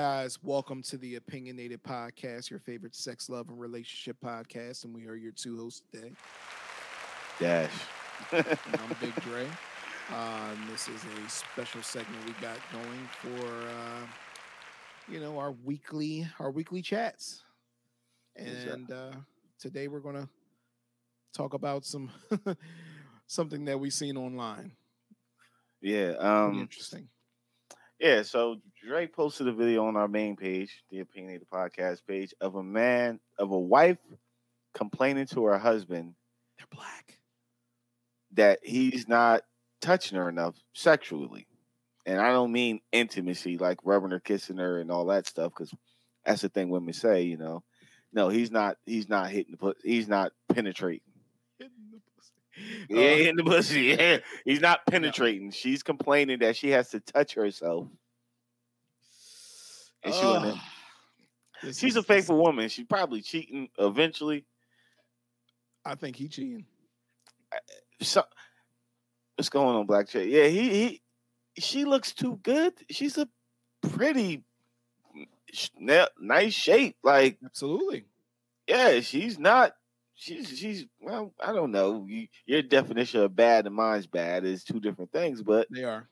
guys? Welcome to the Opinionated Podcast, your favorite sex, love, and relationship podcast. And we are your two hosts today. Dash. And I'm Big Dre. And this is a special segment we got going for, uh, you know, our weekly our weekly chats. And uh, today we're gonna talk about some something that we've seen online. Yeah. Um. interesting. Yeah. So Dre posted a video on our main page, the Opinionated Podcast page, of a man, of a wife, complaining to her husband They're black. that he's not touching her enough sexually, and I don't mean intimacy, like rubbing her, kissing her, and all that stuff, because that's the thing women say. You know, no, he's not. He's not hitting the. put. He's not penetrating. Pussy. Yeah, Uh, in the pussy. Yeah, he's not penetrating. She's complaining that she has to touch herself. And she. She's a faithful woman. She's probably cheating eventually. I think he cheating. So, what's going on, Black Chick? Yeah, he he. She looks too good. She's a pretty, nice shape. Like, Absolutely. yeah, she's not. She's she's well. I don't know. You, your definition of bad and mine's bad is two different things. But They are.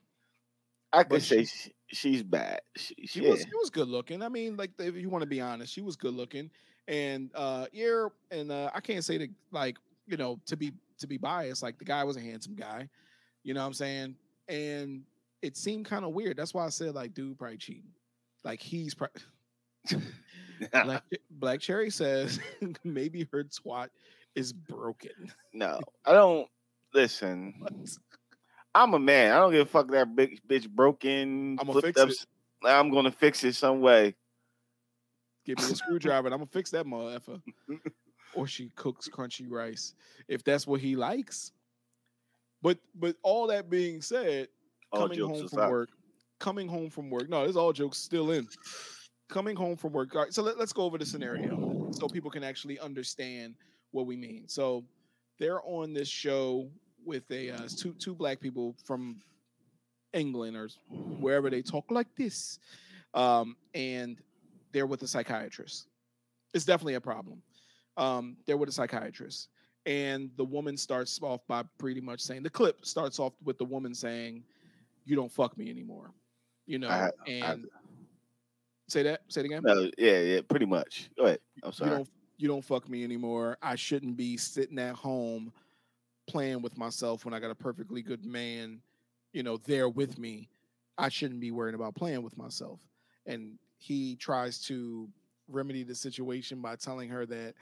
I could But say she- she, she's bad. She, She yeah. was she was good looking. I mean, like if you want to be honest, she was good looking. And uh yeah, and uh I can't say that like, you know, to be to be biased, like the guy was a handsome guy. You know what I'm saying? And it seemed kind of weird. That's why I said like dude probably cheating. Like he's pro- Black, Black Cherry says maybe her twat is broken. no, I don't listen. I'm a man. I don't give a fuck that big bitch broken. I'ma fix up it. I'm gonna fix it some way. Give me a screwdriver and I'm gonna fix that motherfucker. or she cooks crunchy rice if that's what he likes. But but all that being said, All coming home from aside. work, coming home from work. No, there's all jokes still in. Coming home from work. Right, so let, let's go over the scenario so people can actually understand what we mean. So they're on this show with a uh, two two black people from England or wherever they talk like this, um, and they're with a psychiatrist. It's definitely a problem. Um, they're with a psychiatrist, and the woman starts off by pretty much saying the clip starts off with the woman saying, "You don't fuck me anymore," you know, I- I- and say that, say it again. No, yeah, yeah, pretty much. Go ahead. I'm you sorry. don't you don't fuck me anymore. I shouldn't be sitting at home playing with myself when I got a perfectly good man, you know, there with me. I shouldn't be worrying about playing with myself. And he tries to remedy the situation by telling her that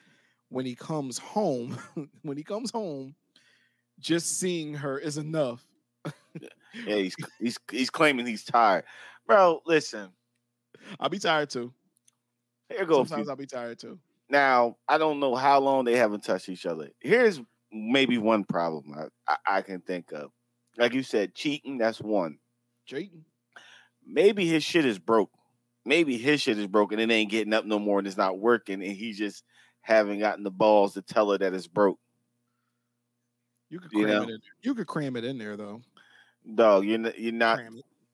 when he comes home, when he comes home, just seeing her is enough. Yeah, he's he's he's claiming he's tired, bro. Listen, I'll be tired too. here goes. Sometimes I'll be tired too. Now I don't know how long they haven't touched each other. Here's maybe one problem I, I, I can think of. Like you said, cheating. That's one. Drayton. Maybe his shit is broke. Maybe his shit is broken and it ain't getting up no more and it's not working and he just haven't gotten the balls to tell her that it's broke. You could You cram know? it in. You could cram it in there though. Dog, you're not, you're not.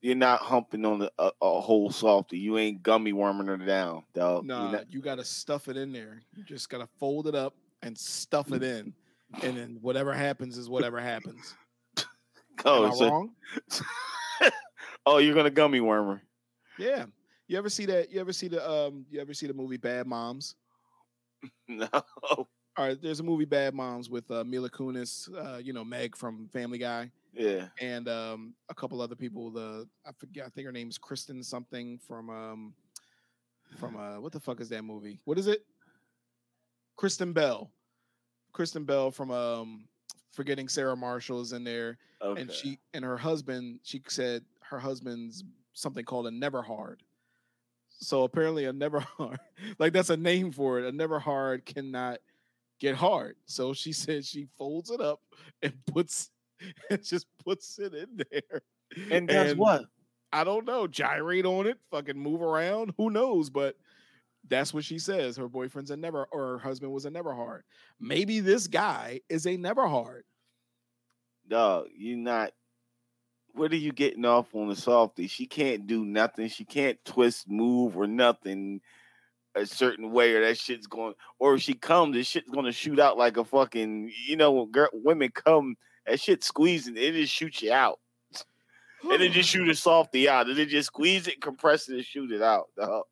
You're not humping on a, a whole softy. You ain't gummy worming her down, dog. Nah, not- you got to stuff it in there. You just got to fold it up and stuff it in, and then whatever happens is whatever happens. Am oh, I so- wrong? oh, you're gonna gummy worm her. Yeah. You ever see that? You ever see the um? You ever see the movie Bad Moms? No. All right, there's a movie Bad Moms with uh, Mila Kunis, uh, you know Meg from Family Guy, Yeah. and um, a couple other people. The I forget, I think her name is Kristen something from um, from uh, what the fuck is that movie? What is it? Kristen Bell. Kristen Bell from um, forgetting Sarah Marshall is in there, Okay. and she and her husband. She said her husband's something called a never hard. So apparently a never hard, like that's a name for it. A never hard cannot get hard. So she said she folds it up and puts and just puts it in there. and guess what? I don't know. Gyrate on it, fucking move around. Who knows? But that's what she says. Her boyfriend's a never or her husband was a never hard. Maybe this guy is a never hard. Dog, you not what are you getting off on the softy? She can't do nothing. She can't twist, move, or nothing a certain way, or that shit's going. Or if she comes, this shit's gonna shoot out like a fucking. You know, girl, women come, that shit squeezing, it just shoots you out. and then just shoot a softy out, and then just squeeze it, compress it, and shoot it out. dog.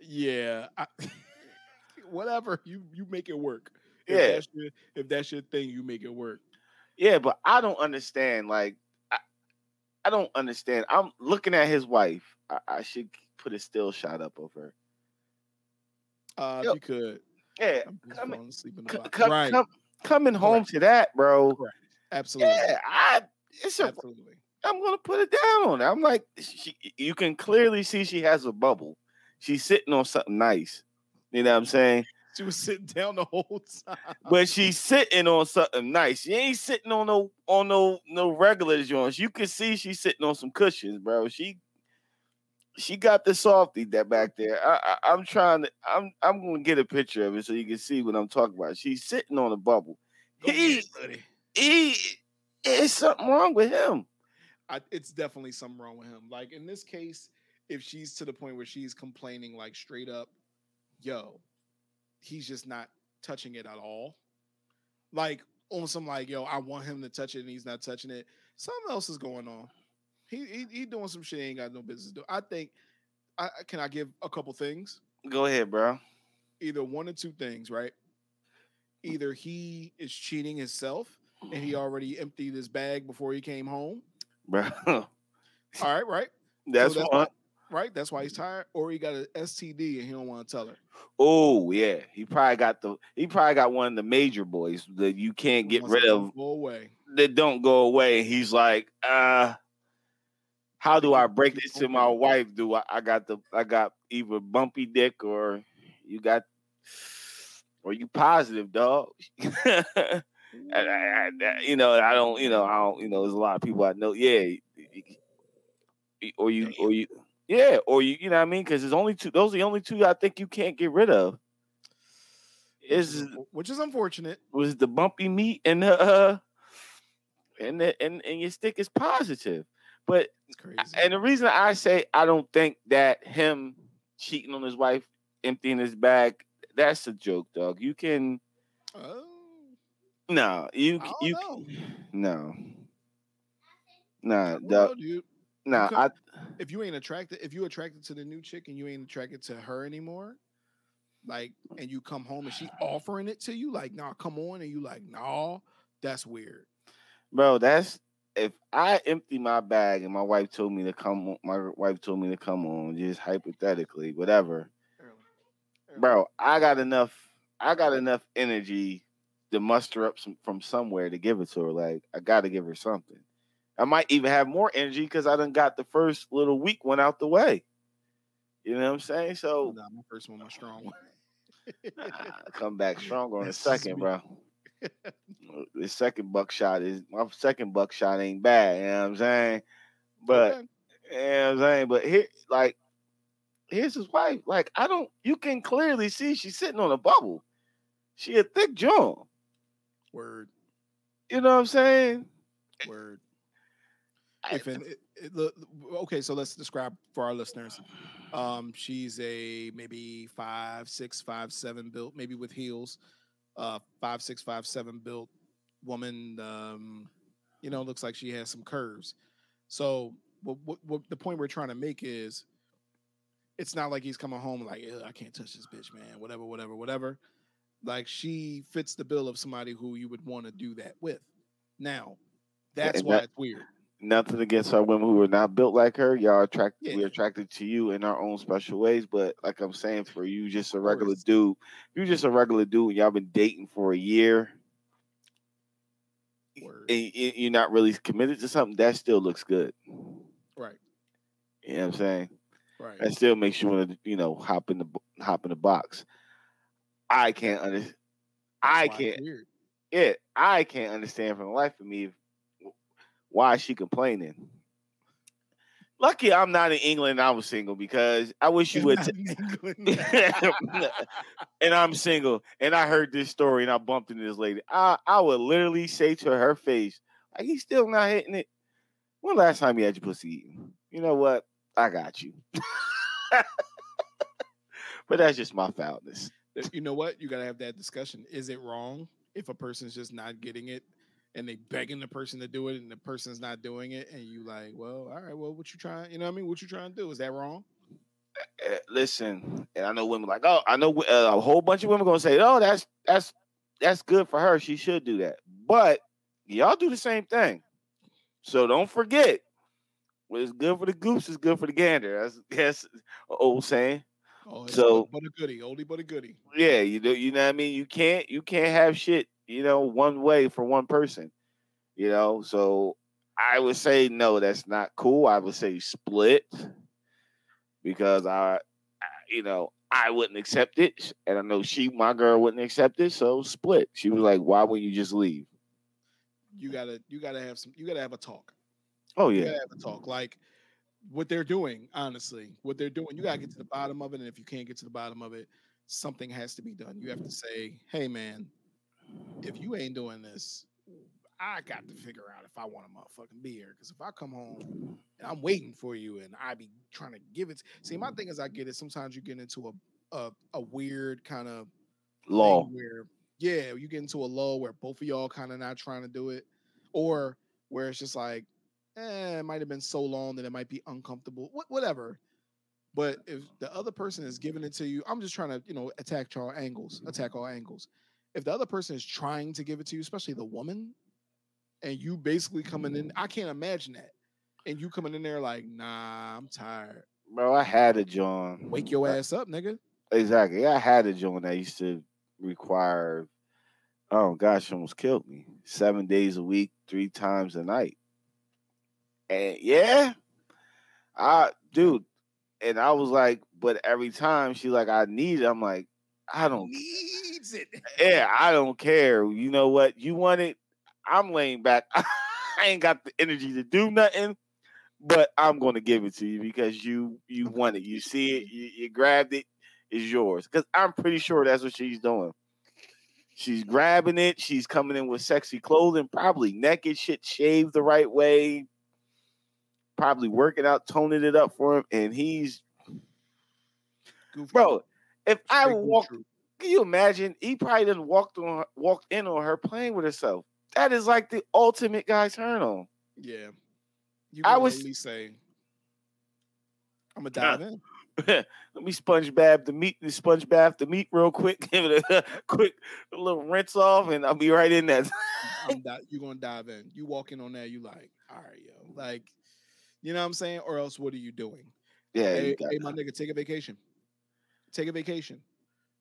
Yeah. I, whatever you you make it work. If Yeah. That's your, if that's your thing, you make it work. Yeah, but I don't understand. Like, I, I don't understand. I'm looking at his wife. I, I should put a still shot up of her. Uh, Yo, you could. Yeah, I'm just come- falling asleep in the c- right. coming home Correct. to that, bro. Correct. Absolutely. Yeah, I. It's a. Absolutely. I'm gonna put it down on her. I'm like, she, you can clearly see she has a bubble. She's sitting on something nice. You know what I'm saying? She was sitting down the whole time. But she's sitting on something nice. She ain't sitting on no on no no regular joints. You can see she's sitting on some cushions, bro. She she got the softy that back there. I, I I'm trying to I'm I'm gonna get a picture of it so you can see what I'm talking about. She's sitting on a bubble. Go He it. He there's something wrong with him. I, it's definitely something wrong with him. Like in this case, if she's to the point where she's complaining like straight up, yo, he's just not touching it at all. Like on some like, yo, I want him to touch it and he's not touching it. Something else is going on. He he, he doing some shit he ain't got no business doing. I think. I I- can I give a couple things? Go ahead, bro. Either one or two things, right? Either he is cheating himself and he already emptied his bag before he came home. Bro. All right, right. That's, that's one. right? That's why he's tired, or he got an STD and he don't want to tell her. Oh yeah, he probably got the he probably got one of the major boys that you can't get rid of Go away. that don't go away. He's like, uh, how do I break this to my wife? Do I, I got the I got either bumpy dick or you got or you positive, dog? I, I, I- you know, I don't, you know, I don't, you know, there's a lot of people I know. Yeah, or you, or you, yeah, or you, you know what I mean? Because there's only two. Those are the only two I think you can't get rid of. Is, which is unfortunate. was the bumpy meat and the uh, and the, and and your stick is positive, but crazy. and the reason I say I don't think that him cheating on his wife, emptying his bag, that's a joke, dog. You can oh, no, you you know. no, nah, dog, dude, nah. I if you ain't attracted, if you attracted to the new chick and you ain't attracted to her anymore, like, and you come home and she offering it to you, like, nah, come on, and you like, nah, that's weird. bro, that's if I empty my bag and my wife told me to come, on- my wife told me to come on, just hypothetically, whatever. bro, I got enough. I got enough energy to muster up some from somewhere to give it to her. Like I got to give her something. I might even have more energy because I done got the first little weak one out the way. You know what I'm saying? So Nah, my first one, my strong one. ah, come back stronger on the second, bro. The second buckshot is my second buckshot ain't bad. You know what I'm saying? But Okay. you know what I'm saying? But here, like, here's his wife. Like, I don't. You can clearly see she's sitting on a bubble. She a thick jaw. Word, You know what I'm saying? word. I- if an, it, it, look, okay, so let's describe for our listeners. Um, she's a maybe five, six, five, seven built, maybe with heels. Uh, five, six, five, seven built woman. Um, you know, looks like she has some curves. So, what, what, what the point we're trying to make is, it's not like he's coming home like, I can't touch this bitch, man. Whatever, whatever, whatever. Like she fits the bill of somebody who you would want to do that with. Now, that's and why that- it's weird. Nothing against our women who are not built like her. Y'all attract Yeah. we're attracted to you in our own special ways. But like I'm saying, for you just a regular dude, you're just a regular dude and y'all been dating for a year Word. and you're not really committed to something, that still looks good. Right, You know what I'm saying? right. That still makes you want to, you know, hop in the hop in the box. I can't understand. I That's why it's can't. Yeah, I can't understand for the life of me why is she complaining. Lucky I'm not in England. and I was single because I wish you would. T- and I'm single, and I heard this story, and I bumped into this lady. I I would literally say to her face, "Like he's still not hitting it. When last time you had your pussy eaten? You know what? I got you. but that's just my foulness. You know what? You gotta have that discussion. Is it wrong if a person's just not getting it and they begging the person to do it and the person's not doing it and you like, well, all right, well, what you trying? You know what I mean? What you trying to do? Is that wrong? Uh, listen, and I know women like, oh, I know uh, a whole bunch of women gonna say, oh, that's that's that's good for her. She should do that. But y'all do the same thing. So don't forget, what's good for the goose is good for the gander. That's that's an old saying. Oh, so but a goodie, oldie but a goodie. Yeah, you know, you know what I mean. You can't you can't have shit, you know, one way for one person. You know, so I would say no, that's not cool. I would say split because I, you know, I wouldn't accept it, and I know she, my girl, wouldn't accept it. So split. She was like, "Why would you just leave?" You gotta, you gotta have some. You gotta have a talk. Oh yeah, you gotta have a talk. Like what they're doing, honestly, what they're doing. You gotta get to mm-hmm. the bottom of it, and if you can't get to the bottom of it, something has to be done. You have to say, "Hey, man, if you ain't doing this, I got to figure out if I want to motherfucking be here. Because if I come home and I'm waiting for you and I be trying to give it, see, my thing is, I get it. Sometimes you get into a a, a weird kind of law where, yeah, you get into a lull where both of y'all kind of not trying to do it, or where it's just like, eh, it might have been so long that it might be uncomfortable, Wh- whatever. But if the other person is giving it to you, I'm just trying to, you know, attack all angles, attack all angles. If the other person is trying to give it to you, especially the woman, and you basically coming in, I can't imagine that. And you coming in there like, nah, I'm tired. Bro, I had a John. Wake your ass up, nigga. Exactly. I had a John that used to require, oh gosh, almost killed me. Seven days a week, three times a night. And yeah, I dude, and I was like, but every time she's like, I need it. I'm like, I don't needs it. Yeah, I don't care. You know what? You want it? I'm laying back. I ain't got the energy to do nothing, but I'm going to give it to you because you you want it. You see it. You, you grabbed it. It's yours. Because I'm pretty sure that's what she's doing. She's grabbing it. She's coming in with sexy clothing, probably naked, shit shaved the right way, probably working out, toning it up for him, and he's Goofy. bro. If I walk, can you imagine? He probably didn't walked on her, walked in on her playing with herself. That is like the ultimate guy turn on. Yeah. You I was- only say, I'm gonna dive in. Let me sponge bath the meat, the sponge bath the meat real quick. Give it a quick little rinse off, and I'll be right in that. I'm di- you gonna dive in. You walk in on that, you like, all right, yo. Like, you know what I'm saying? Or else what are you doing? yeah, hey, you hey, my nigga, take a vacation. Take a vacation.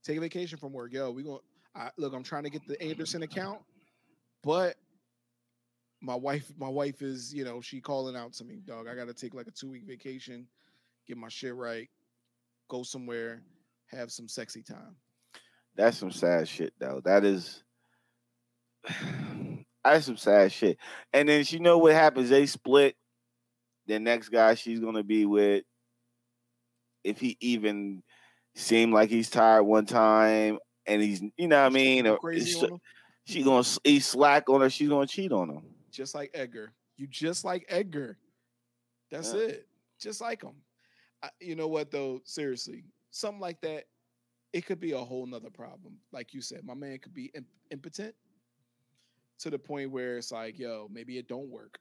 Take a vacation from work. Yo, we going I look, I'm trying to get the Anderson account, but my wife, my wife is, you know, she calling out to me, dog. I gotta take like a two week vacation, get my shit right, go somewhere, have some sexy time. that's some sad shit though. That is that's some sad shit. And then she know what happens. They split. The next guy she's gonna be with, if he even seemed like he's tired one time, and he's you know what I mean, or crazy it's- on him, she gonna he slack on her. She's gonna cheat on him. just like Edgar. You just like Edgar. That's Yeah. it. Just like him. I, you know what though? Seriously, something like that, it could be a whole nother problem. Like you said, my man could be imp- impotent to the point where it's like, yo, maybe it don't work.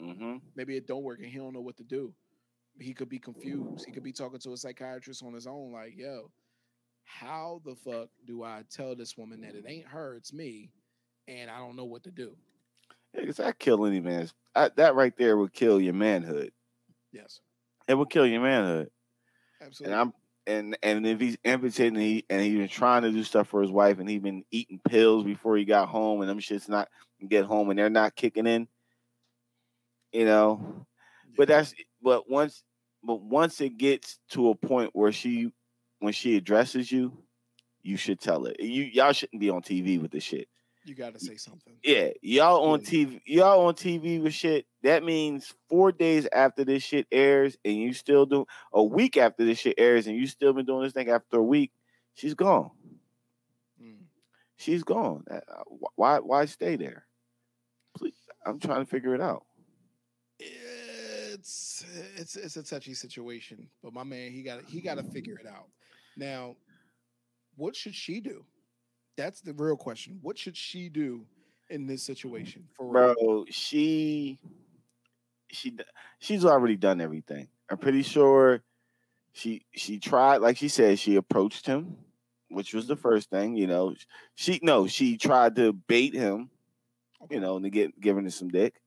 Mm-hmm. Maybe it don't work, and he don't know what to do. He could be confused. He could be talking to a psychiatrist on his own, like, yo, how the fuck do I tell this woman that it ain't her, it's me, and I don't know what to do? Yeah, because that kill any man. I, that right there would kill your manhood. Yes, It would kill your manhood. absolutely. And I'm and and if he's impotent and he and he's been trying to do stuff for his wife and he's been eating pills before he got home and them shit's not get home and they're not kicking in, you know. But that's but once but once it gets to a point where she when she addresses you, you should tell it. You y'all shouldn't be on TV with this shit. You got to say something. Yeah, y'all on Yeah. TV, y'all on TV with shit. That means four days after this shit airs, and you still do a week after this shit airs, and you still been doing this thing after a week. She's gone. Mm. She's gone. Uh, uh, wh- Why? Why stay there? Please, I'm trying to figure it out. Yeah, it's it's a touchy situation, but my man, he got he got to figure it out. Now, what should she do? That's the real question. What should she do in this situation? For bro, real? she she she's already done everything. I'm pretty sure she she tried, like she said, she approached him, which was the first thing. You know, she no, she tried to bait him, you know, to get giving him some dick.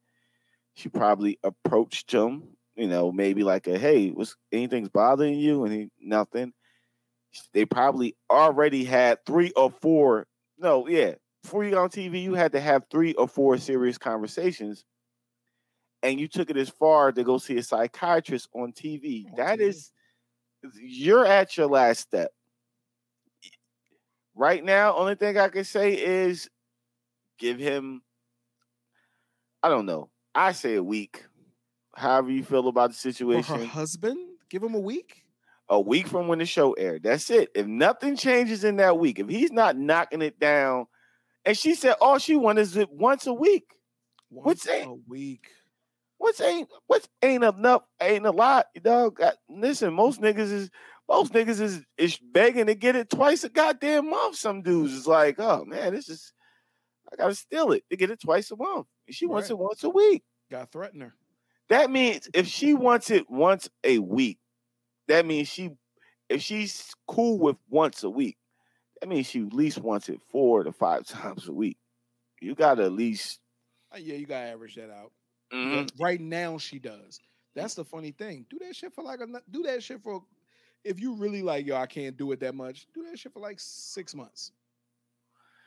She probably approached him, you know, maybe like a hey, was anything's bothering you? And he nothing. They probably already had three or four. No, yeah, before you got on TV, you had to have three or four serious conversations and you took it as far to go see a psychiatrist on TV. That is, you're at your last step. Right now, only thing I can say is give him, I don't know, I say a week. However you feel about the situation. her husband, give him a week. A week from when the show aired. That's it. If nothing changes in that week, if he's not knocking it down, and she said all she wants is it once a week. Once a week. What's ain't what's ain't enough ain't a lot, dog. Listen, most niggas is most niggas is is begging to get it twice a goddamn month. Some dudes is like, oh man, this is I gotta steal it to get it twice a month. She wants right. it once a week. Gotta threaten her. That means if she wants it once a week, that means she if she's cool with once a week, that means she at least wants it four to five times a week. You gotta at least uh, yeah, you gotta average that out. Mm-hmm. Right now, she does. That's the funny thing. Do that shit for like a do that shit for if you really like yo, I can't do it that much. Do that shit for like six months,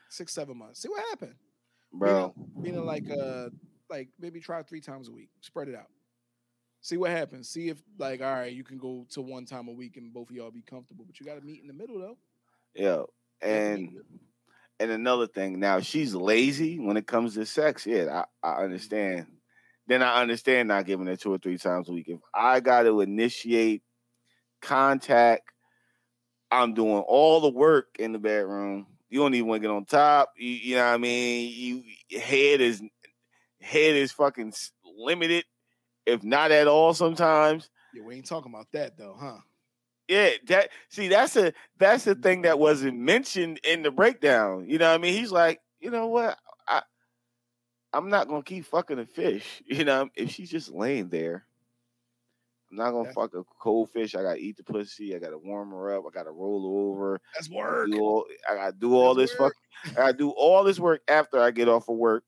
six seven months. See what happened, bro. Meaning, meaning like uh like maybe try three times a week. Spread it out. See what happens. See if like all right, you can go to one time a week and both of y'all be comfortable. But you got to meet in the middle though. Yeah, and and another thing. Now she's lazy when it comes to sex. Yeah, I, I understand then I understand not giving it two or three times a week. If I got to initiate contact, I'm doing all the work in the bedroom. You don't even want to get on top. You, you know what I mean? You head is head is fucking limited, if not at all. Sometimes. Yeah, we ain't talking about that though, huh? Yeah, that see, that's a that's the thing that wasn't mentioned in the breakdown. You know what I mean? He's like, you know what? I I'm not gonna keep fucking a fish. You know, if she's just laying there, I'm not gonna fuck a cold fish. I gotta eat the pussy. I gotta warm her up. I gotta roll her over. That's work. I, all, I gotta do all That's this work. fuck. I gotta do all this work after I get off of work.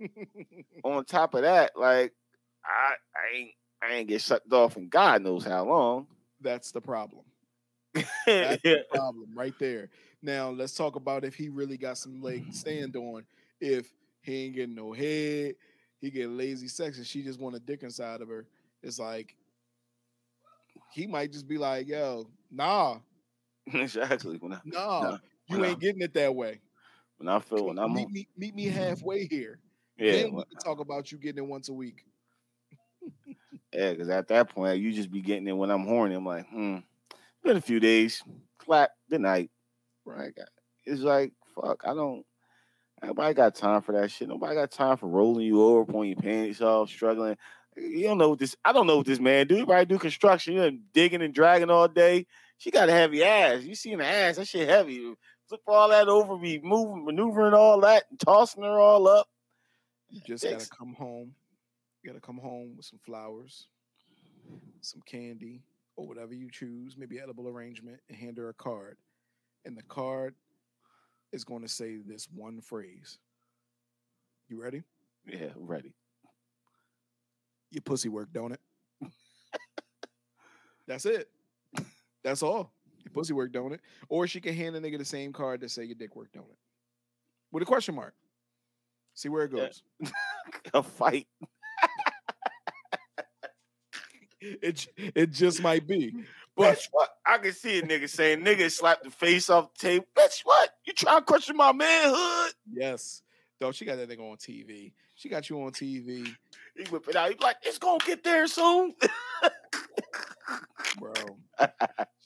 On top of that, like I, I ain't I ain't get sucked off in God knows how long. That's the problem. That's the problem right there. Now let's talk about if he really got some leg stand on. If he ain't getting no head. He get lazy sex, and she just want a dick inside of her. It's like he might just be like, "Yo, nah." Exactly. When I, nah, nah you ain't getting it that way. When I feel when I'm meet me, meet me halfway here. Yeah, then we can talk about you getting it once a week. yeah, because at that point, you just be getting it when I'm horny. I'm like, hmm, been a few days. Clap, good night. Right. It's like, fuck, I don't Nobody got time for that shit. Nobody got time for rolling you over, pulling your pants off, struggling. You don't know what this. I don't know what this man do. Everybody do construction. You digging and dragging all day. She got a heavy ass. You seen the ass? That shit heavy. Flip all that over, be moving, maneuvering all that, and tossing her all up. You just gotta come home. You gotta come home with some flowers, some candy, or whatever you choose. Maybe edible arrangement, and hand her a card. And the card is going to say this one phrase. You ready? Yeah, ready. Your pussy work, don't it? That's it. That's all. Your pussy work, don't it? Or she can hand a nigga the same card to say your dick work, don't it? With a question mark. See where it goes. Yeah. a fight. it it just might be. But what? I can see a nigga saying, nigga slap the face off the table. Bitch, what? You trying to question my manhood? Yes. She got that nigga on TV. She got you on TV. He whip it out. He's like, it's gonna get there soon. Bro.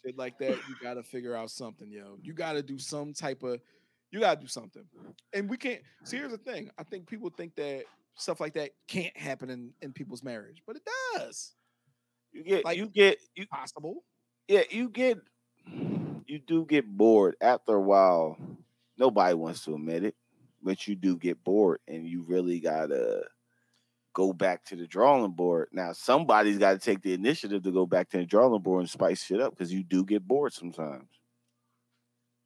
Shit like that, you gotta figure out something, yo. You gotta do some type of you gotta do something. And we can't see here's the thing. I think people think that stuff like that can't happen in, in people's marriage, but it does. You get Like- you get you Possible. yeah, you get you do get bored after a while. Nobody wants to admit it, but you do get bored and you really gotta go back to the drawing board. Now somebody's gotta take the initiative to go back to the drawing board and spice shit up because you do get bored sometimes.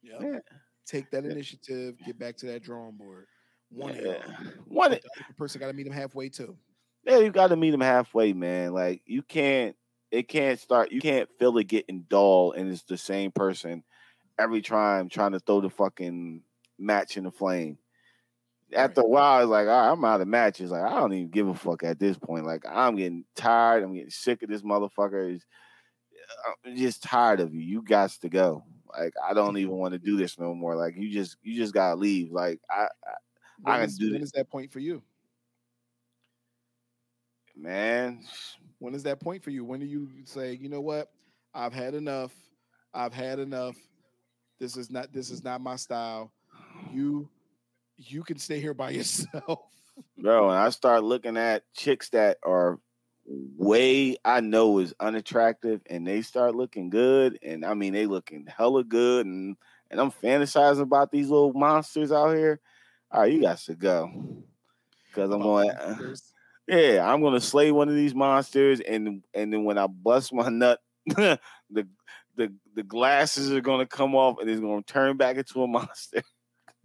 Yeah. Yeah. Take that initiative. Get back to that drawing board. One Yeah. One the person got to meet him halfway too. yeah, you gotta meet them halfway, man. Like you can't it can't start you can't feel it getting dull and it's the same person every time trying to throw the fucking match in the flame. After a while, it's like, all right, I'm out of matches. Like, I don't even give a fuck at this point. Like, I'm getting tired. I'm getting sick of this motherfucker. It's- uh, I'm just tired of you. You got to go. Like, I don't even want to do this no more. Like, you just, you just gotta leave. Like, I, I When, can do when this. is that point for you? man, When is that point for you? When do you say, you know what? I've had enough. I've had enough. This is not this is not my style. You you can stay here by yourself. bro. And I start looking at chicks that are way I know is unattractive, and they start looking good, and I mean they looking hella good, and and I'm fantasizing about these little monsters out here. All right, you got to go, because I'm going. uh, yeah, I'm gonna slay one of these monsters, and and then when I bust my nut, the the the glasses are gonna come off, and it's gonna turn back into a monster.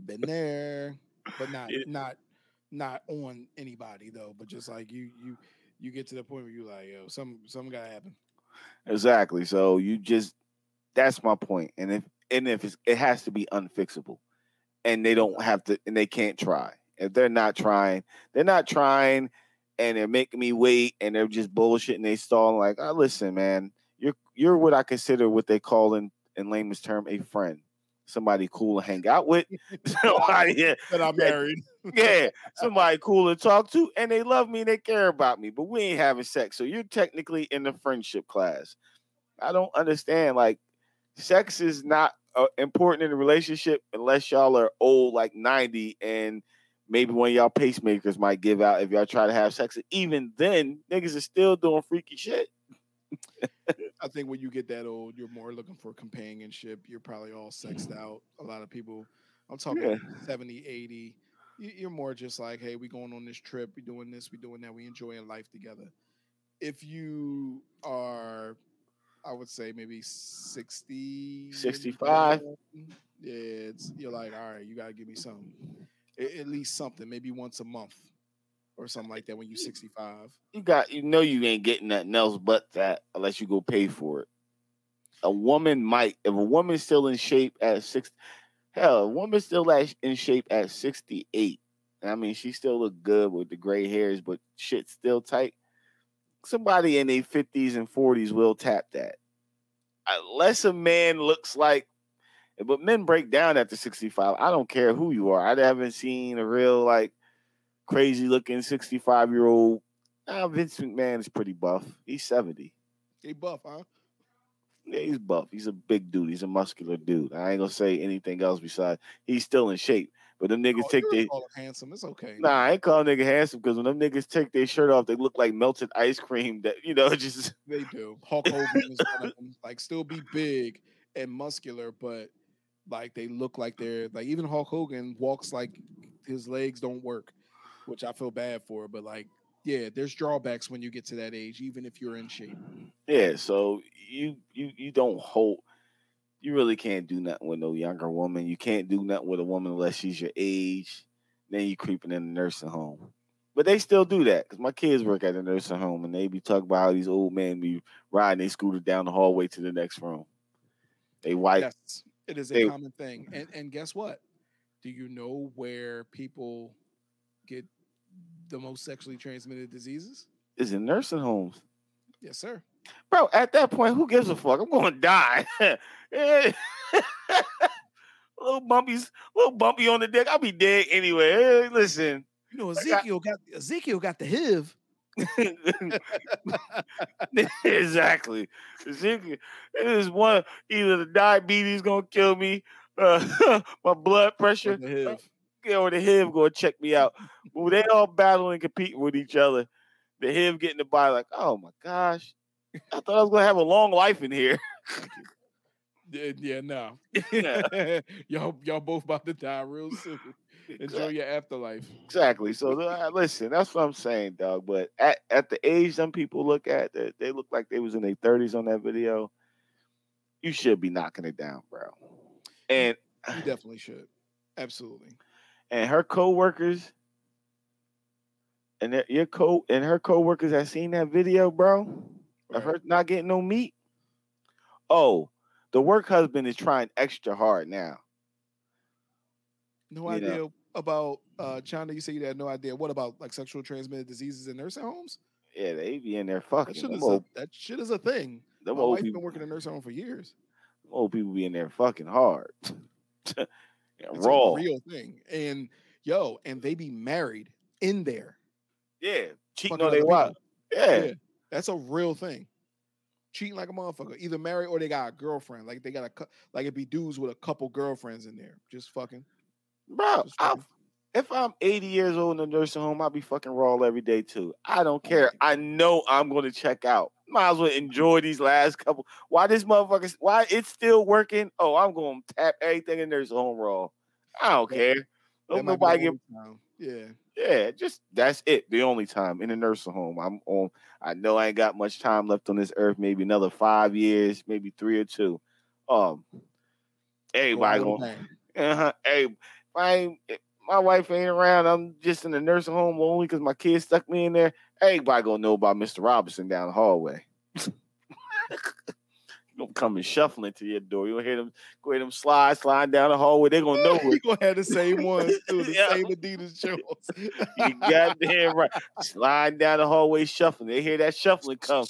Been there, but not It- not not on anybody though. But just like you you you get to the point where you like, yo, some some gotta happen. Exactly. So you just that's my point. And if and if it's, it has to be unfixable, and they don't have to, and they can't try. If they're not trying, they're not trying, and they're making me wait, and they're just bullshitting. And they stall like, oh, listen, man, you're you're what I consider what they call in in layman's term a friend, somebody cool to hang out with, somebody yeah, That I'm married. yeah, somebody cool to talk to, and they love me, and they care about me, but we ain't having sex. So you're technically in the friendship class. I don't understand. Like, sex is not uh, important in a relationship unless y'all are old, like 90, and maybe one of y'all pacemakers might give out if y'all try to have sex. Even then, niggas are still doing freaky shit. I think when you get that old, you're more looking for companionship. You're probably all sexed mm-hmm. out. A lot of people, I'm talking Yeah. 70, 80. you- You're more just like, hey, we going on this trip, we doing this, we doing that, we enjoying life together. If you are, I would say maybe 60, 65. Yeah, it's you're like, all right, you gotta give me something. At least something, maybe once a month or something like that when you're 65. You got, you know, you ain't getting nothing else but that unless you go pay for it. A woman might, if a woman's still in shape at six, hell, a woman's still at, in shape at 68. I mean, she still look good with the gray hairs, but shit's still tight. Somebody in their 50s and 40s will tap that. Unless a man looks like, but men break down after 65. I don't care who you are. I haven't seen a real, like, crazy looking 65 year old. Nah, Vince McMahon is pretty buff. He's 70. They buff, huh? Yeah, he's buff. He's a big dude. He's a muscular dude. I ain't gonna say anything else besides he's still in shape. But them niggas Oh, take their would call him handsome. It's okay. nah, I ain't call nigga handsome because when them niggas take their shirt off, they look like melted ice cream. That you know, just They do. Hulk Hogan is one of them. Like, still be big and muscular, but like they look like they're like even Hulk Hogan walks like his legs don't work, which I feel bad for. But like, yeah, there's drawbacks when you get to that age, even if you're in shape. yeah. So you you you don't hold. You really can't do nothing with no younger woman. You can't do nothing with a woman unless she's your age. Then you're creeping in the nursing home. But they still do that because my kids work at the nursing home and they be talking about how these old men be riding their scooter down the hallway to the next room. They white. yes, it is a they- common thing. And and guess what? Do you know where people get the most sexually transmitted diseases? is in nursing homes. Yes, sir. Bro, at that point, who gives a fuck? I'm going to die. Little bumpies, little bumpy on the deck. I'll be dead anyway. Eh, Listen, You know, Ezekiel got Ezekiel got the HIV. exactly. Ezekiel, it is one either the diabetes gonna kill me, uh, my blood pressure, the HIV. yeah, or the HIV gonna check me out. Well, they all battling and competing with each other. The HIV getting the body like, oh my gosh, I thought I was gonna have a long life in here. Yeah, yeah, no. Yeah. y'all, y'all both about to die real soon. Enjoy your afterlife. Exactly. So uh, listen, that's what I'm saying, dog. But at, at the age some people look at, they, they look like they was in their 30s on that video. You should be knocking it down, bro. And You definitely should. Absolutely. And her co-workers and their, your co and her co-workers that seen that video, bro, of her not getting no meat. Oh, the work husband is trying extra hard now. No You idea know. about uh China. You say you had no idea. What about like sexual transmitted diseases in nursing homes? Yeah, they be in there That fucking. shit Them is a, that shit is a thing. My old wife's people, been working in a nursing home for years. old people be in there fucking hard. yeah, It's raw. a real thing. And yo, and they be married in there. Yeah, cheating on their wife. Yeah. Yeah. That's a real thing. Cheating like a motherfucker. Either married or they got a girlfriend. Like they got a like it be dudes with a couple girlfriends in there. Just fucking. bro. Just fucking. If I'm 80 years old in a nursing home, I'll be fucking raw every day too. I don't care. I know I'm going to check out. Might as well enjoy these last couple. Why this motherfucker? Why it's still working? Oh, I'm going to tap everything in nursing home raw. I don't That- care. Don't nobody get. Yeah. Yeah, just that's it. The only time in a nursing home. I'm on. I know I ain't got much time left on this earth. Maybe another five years, maybe three or two. Um, everybody out with a going. Uh-huh. Hey, if I ain't, if my wife ain't around. I'm just in the nursing home only because my kids stuck me in there. Everybody gonna know about Mr. Robinson down the hallway. gonna come and shuffling to your door. You'll hear them go ahead them slide, sliding down the hallway. They're gonna know we it. gonna have the same ones too, the Yeah. same Adidas shorts. You goddamn right. Sliding down the hallway, shuffling. They hear that shuffling come.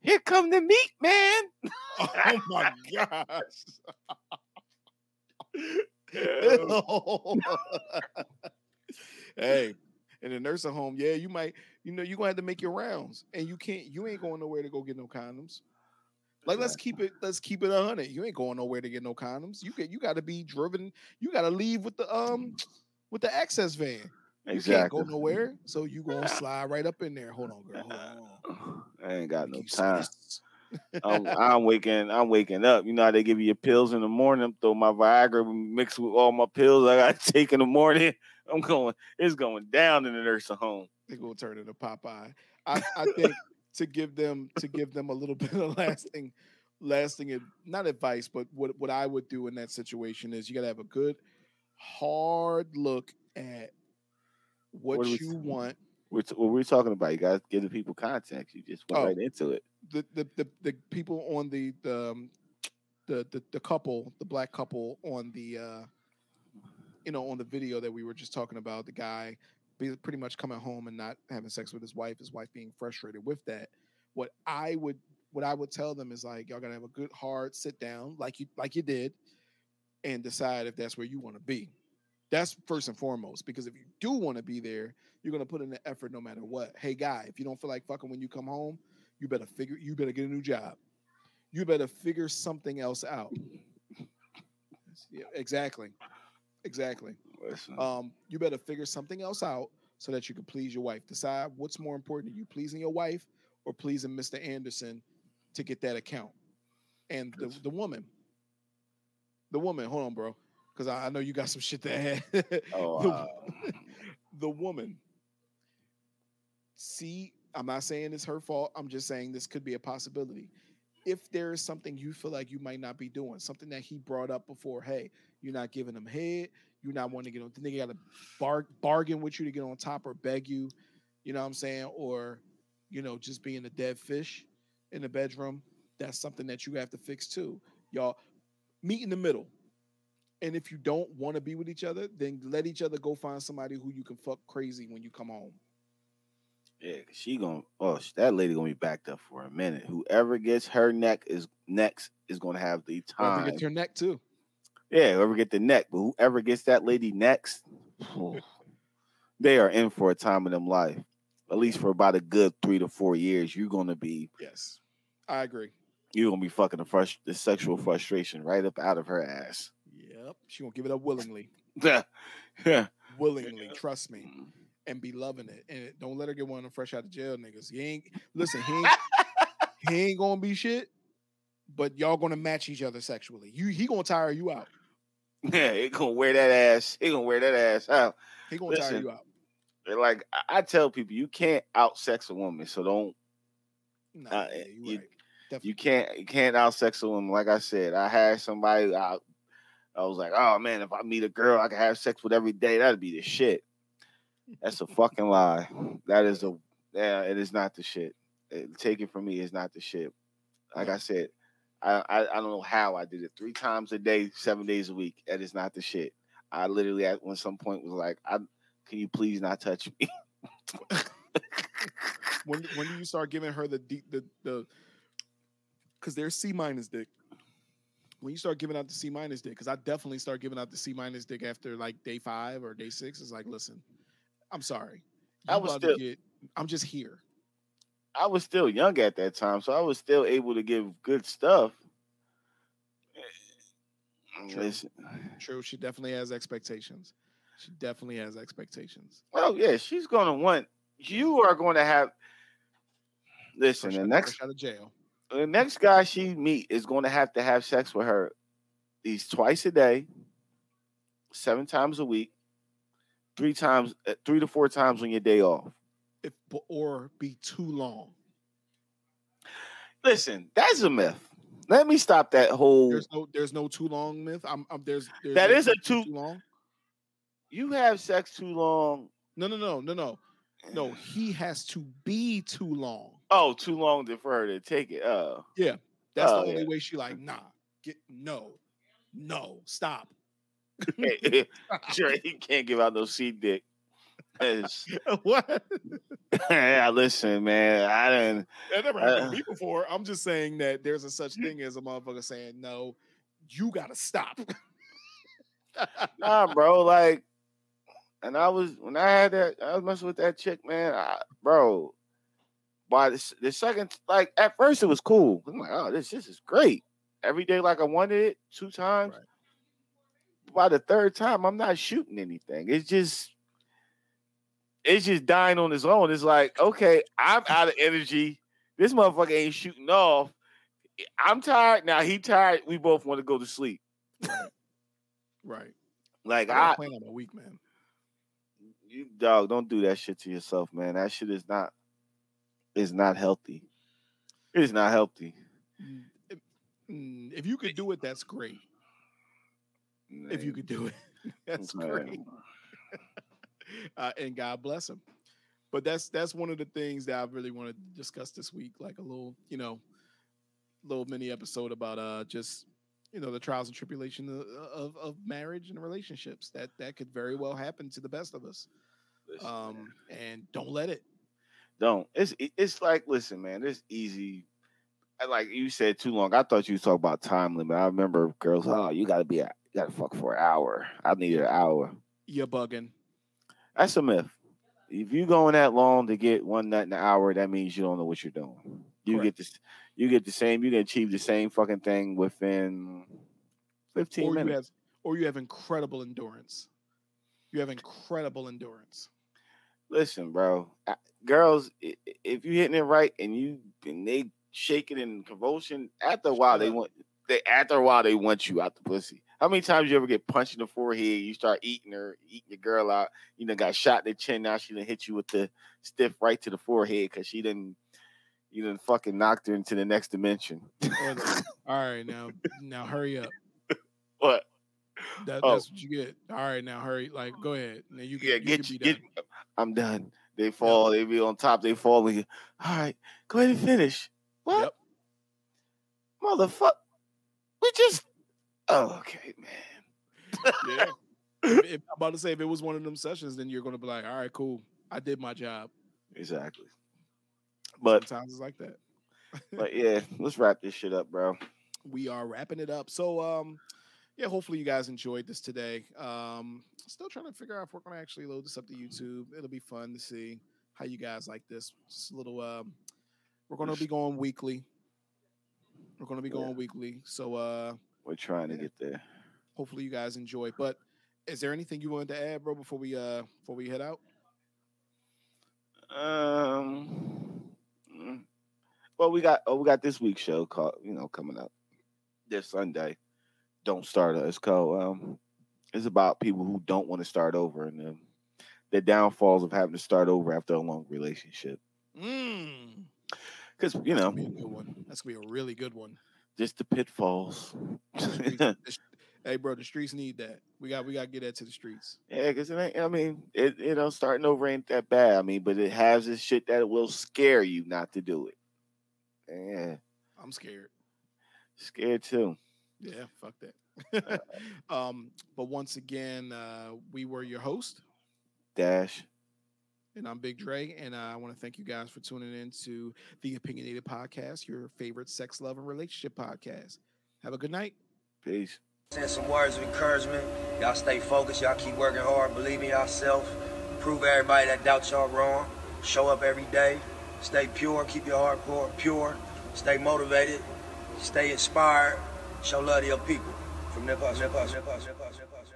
Here come the meat, man. oh my gosh. hey, in the nursing home, yeah, you might, you know, you're gonna have to make your rounds, and you can't, you ain't going nowhere to go get no condoms. Like, let's keep it, let's keep it a hundred. You ain't going nowhere to get no condoms. You get, you got to be driven. You got to leave with the um, with the access van. You can't go nowhere, so you gonna slide right up in there. Hold on, girl. Hold on. I ain't got no time. I'm, I'm waking. I'm waking up. You know how they give you your pills in the morning. Throw my Viagra mixed with all my pills I got to take in the morning. I'm going. It's going down in the nursing home. they gonna turn into Popeye. I, I think to give them to give them a little bit of lasting, lasting not advice, but what what I would do in that situation is you gotta have a good, hard look at what, What do we- you want. We're t- what we're talking about. You guys give the people context. You just went Oh. right into it. The the the, the people on the the, um, the the the couple, the black couple on the uh you know on the video that we were just talking about, the guy pretty much coming home and not having sex with his wife, his wife being frustrated with that. What I would what I would tell them is like y'all gotta have a good hard sit down, like you like you did, and decide if that's where you want to be. That's first and foremost, because if you do want to be there, you're gonna put in the effort no matter what. Hey guy, if you don't feel like fucking when you come home, you better figure you better get a new job. You better figure something else out. Yeah, exactly. Exactly Listen, um, you better figure something else out so that you can please your wife. Decide what's more important to you, pleasing your wife or pleasing Mr. Anderson to get that account. And the, the woman, the woman, hold on, bro, because I, I know you got some shit to add. oh, the, wow. the woman, see, I'm not saying it's her fault. I'm just saying this could be a possibility. If there is something you feel like you might not be doing, something that he brought up before, hey, you're not giving him head, you're not wanting to get on, the nigga got to bar- bargain with you to get on top or beg you, you know what I'm saying? Or, you know, just being a dead fish in the bedroom, that's something that you have to fix too. Y'all meet in the middle. And if you don't want to be with each other, then let each other go find somebody who you can fuck crazy when you come home. Yeah, 'cause she gonna. Oh, that lady gonna be backed up for a minute. Whoever gets her neck is next is gonna have the Whoever time. gets her neck too. Yeah, whoever get the neck, but whoever gets that lady next, they are in for a time in them life. At least for about a good three to four years, you're gonna be Yes, I agree. you're gonna be fucking the frust- the sexual frustration right up out of her ass. Yep, she gonna give it up willingly, yeah. willingly. Trust me, mm. And be loving it. And don't let her get one of them fresh out of jail niggas. He ain't listen. He ain't, he ain't gonna be shit, but y'all gonna match each other sexually. You he gonna tire you out. Yeah, he gonna wear that ass. He gonna wear that ass out. He gonna tire you out. Like I, tell people, you can't out sex a woman, so don't Nah, Uh, yeah, you, right. You can't you can't out sex a woman. Like I said, I had somebody I, I was like, oh man, if I meet a girl I can have sex with every day, that'd be the shit. That's a fucking lie. That is a yeah, it is not the shit. It- take it from me, it's not the shit. Like I said, I, I I don't know how I did it three times a day, seven days a week. That is not the shit. I literally at one some point was like, I can you please not touch me? when when do you start giving her the the the because there's C minus dick. When you start giving out the C minus dick, because I definitely start giving out the C minus dick after like day five or day six. It's like, listen, I'm sorry. I was still- get, I'm just here. I was still young at that time, so I was still able to give good stuff. True. Listen, True, she definitely has expectations. She definitely has expectations. well, yeah, she's gonna want. You are going to have. Listen, the next out of jail. the next guy she meet is going to have to have sex with her, these twice a day, seven times a week, three times, uh, three to four times on your day off. If or be too long. Listen, that's a myth. Let me stop that whole. There's no there's no too long myth. I'm, I'm there's, there's That no is a too- too long. You have sex too long. No, no, no, no, no. No, he has to be too long. Oh, too long for her to take it. Oh. Yeah. That's Oh, the only yeah. way she like, nah, get no, no, stop. sure, he can't give out no seed dick. What? yeah, listen, man. I didn't. That never happened Uh, to me before. I'm just saying that there's a such thing as a motherfucker saying, no, you gotta stop. Nah, bro. Like, and I was when I had that, I was messing with that chick, man. I, bro, by the, the second, like at first it was cool. I'm like, oh, this this is great. Every day, like I wanted it, two times. Right. By the third time, I'm not shooting anything. It's just, it's just dying on its own. It's like, okay, I'm out of energy. This motherfucker ain't shooting off. I'm tired now. He tired. We both want to go to sleep. right. Like I I, plan on a week, man. you dog, don't do that shit to yourself, man. That shit is not is not healthy. It is not healthy. Mm, mm, if you could do it, that's great. If you could do it, that's Okay. great. uh, and God bless him. But that's that's one of the things that I really want to discuss this week, like a little, you know, little mini episode about uh just you know the trials and tribulation of, of, of marriage and relationships. That that could very well happen to the best of us. Listen, Um, man, and don't let it. don't. It's it's like, listen, man, it's easy. Like you said too long. I thought you was talking about time limit. I remember girls, oh, you gotta be, a, you gotta fuck for an hour. I need an hour. You're bugging. That's a myth. If you going that long to get one nut in an hour, that means you don't know what you're doing. You Correct. get this, you get the same. You can achieve the same fucking thing within fifteen Or you minutes. have or you have incredible endurance. You have incredible endurance. Listen, bro, I- girls, if you hitting it right and you and they shaking in convulsion, after a while they want they after a while they want you out the pussy. How many times you ever get punched in the forehead? You start eating her, eating your girl out. You know, got shot in the chin. Now she done hit you with the stiff right to the forehead because she didn't. You done fucking knocked her into the next dimension. All right, now now hurry up. what? That, Oh. That's what you get. All right, now hurry. Like, go ahead. Now you can, Yeah, you get you. Get, done. I'm done. They fall. They be on top. They fall. And you, all right, go ahead and finish. What? Yep. Motherfucker. We just. Oh, okay, man. Yeah. if, if- I'm about to say if it was one of them sessions, then you're gonna be like, all right, cool. I did my job. Exactly. But Sometimes it's like that. but yeah, let's wrap this shit up, bro. we are wrapping it up. So um yeah, hopefully you guys enjoyed this today. Um still trying to figure out if we're gonna actually load this up to YouTube. It'll be fun to see how you guys like this. Just a little um we're gonna be going weekly. We're gonna be Yeah. going weekly. So uh We're trying to get there. hopefully you guys enjoy. But is there anything you wanted to add, bro, before we uh before we head out? Um. mm. Well, we got oh, we got this week's show called you know coming up this Sunday. Don't start us. Called um, it's about people who don't want to start over and the, the downfalls of having to start over after a long relationship. Mm. Because you know, That's gonna be a good one. That's gonna be a really good one. Just the pitfalls. Streets- the sh- hey, bro, the streets need that. We got we got to get that to the streets. Yeah, because it ain't. I mean, it you know, starting over ain't that bad. I mean, but it has this shit that will scare you not to do it. Yeah, I'm scared. scared too. Yeah, fuck that. um, but once again, uh, we were your host, Dash. And I'm Big Dre, and I want to thank you guys for tuning in to the Opinionated Podcast, your favorite sex, love, and relationship podcast. Have a good night. Peace. Send some words of encouragement. Y'all stay focused. Y'all keep working hard. Believe in yourself. Prove everybody that doubts y'all wrong. Show up every day. Stay pure. Keep your heart pure. pure. Stay motivated. Stay inspired. Show love to your people. From Nip Hussle, Nip Hussle, Nip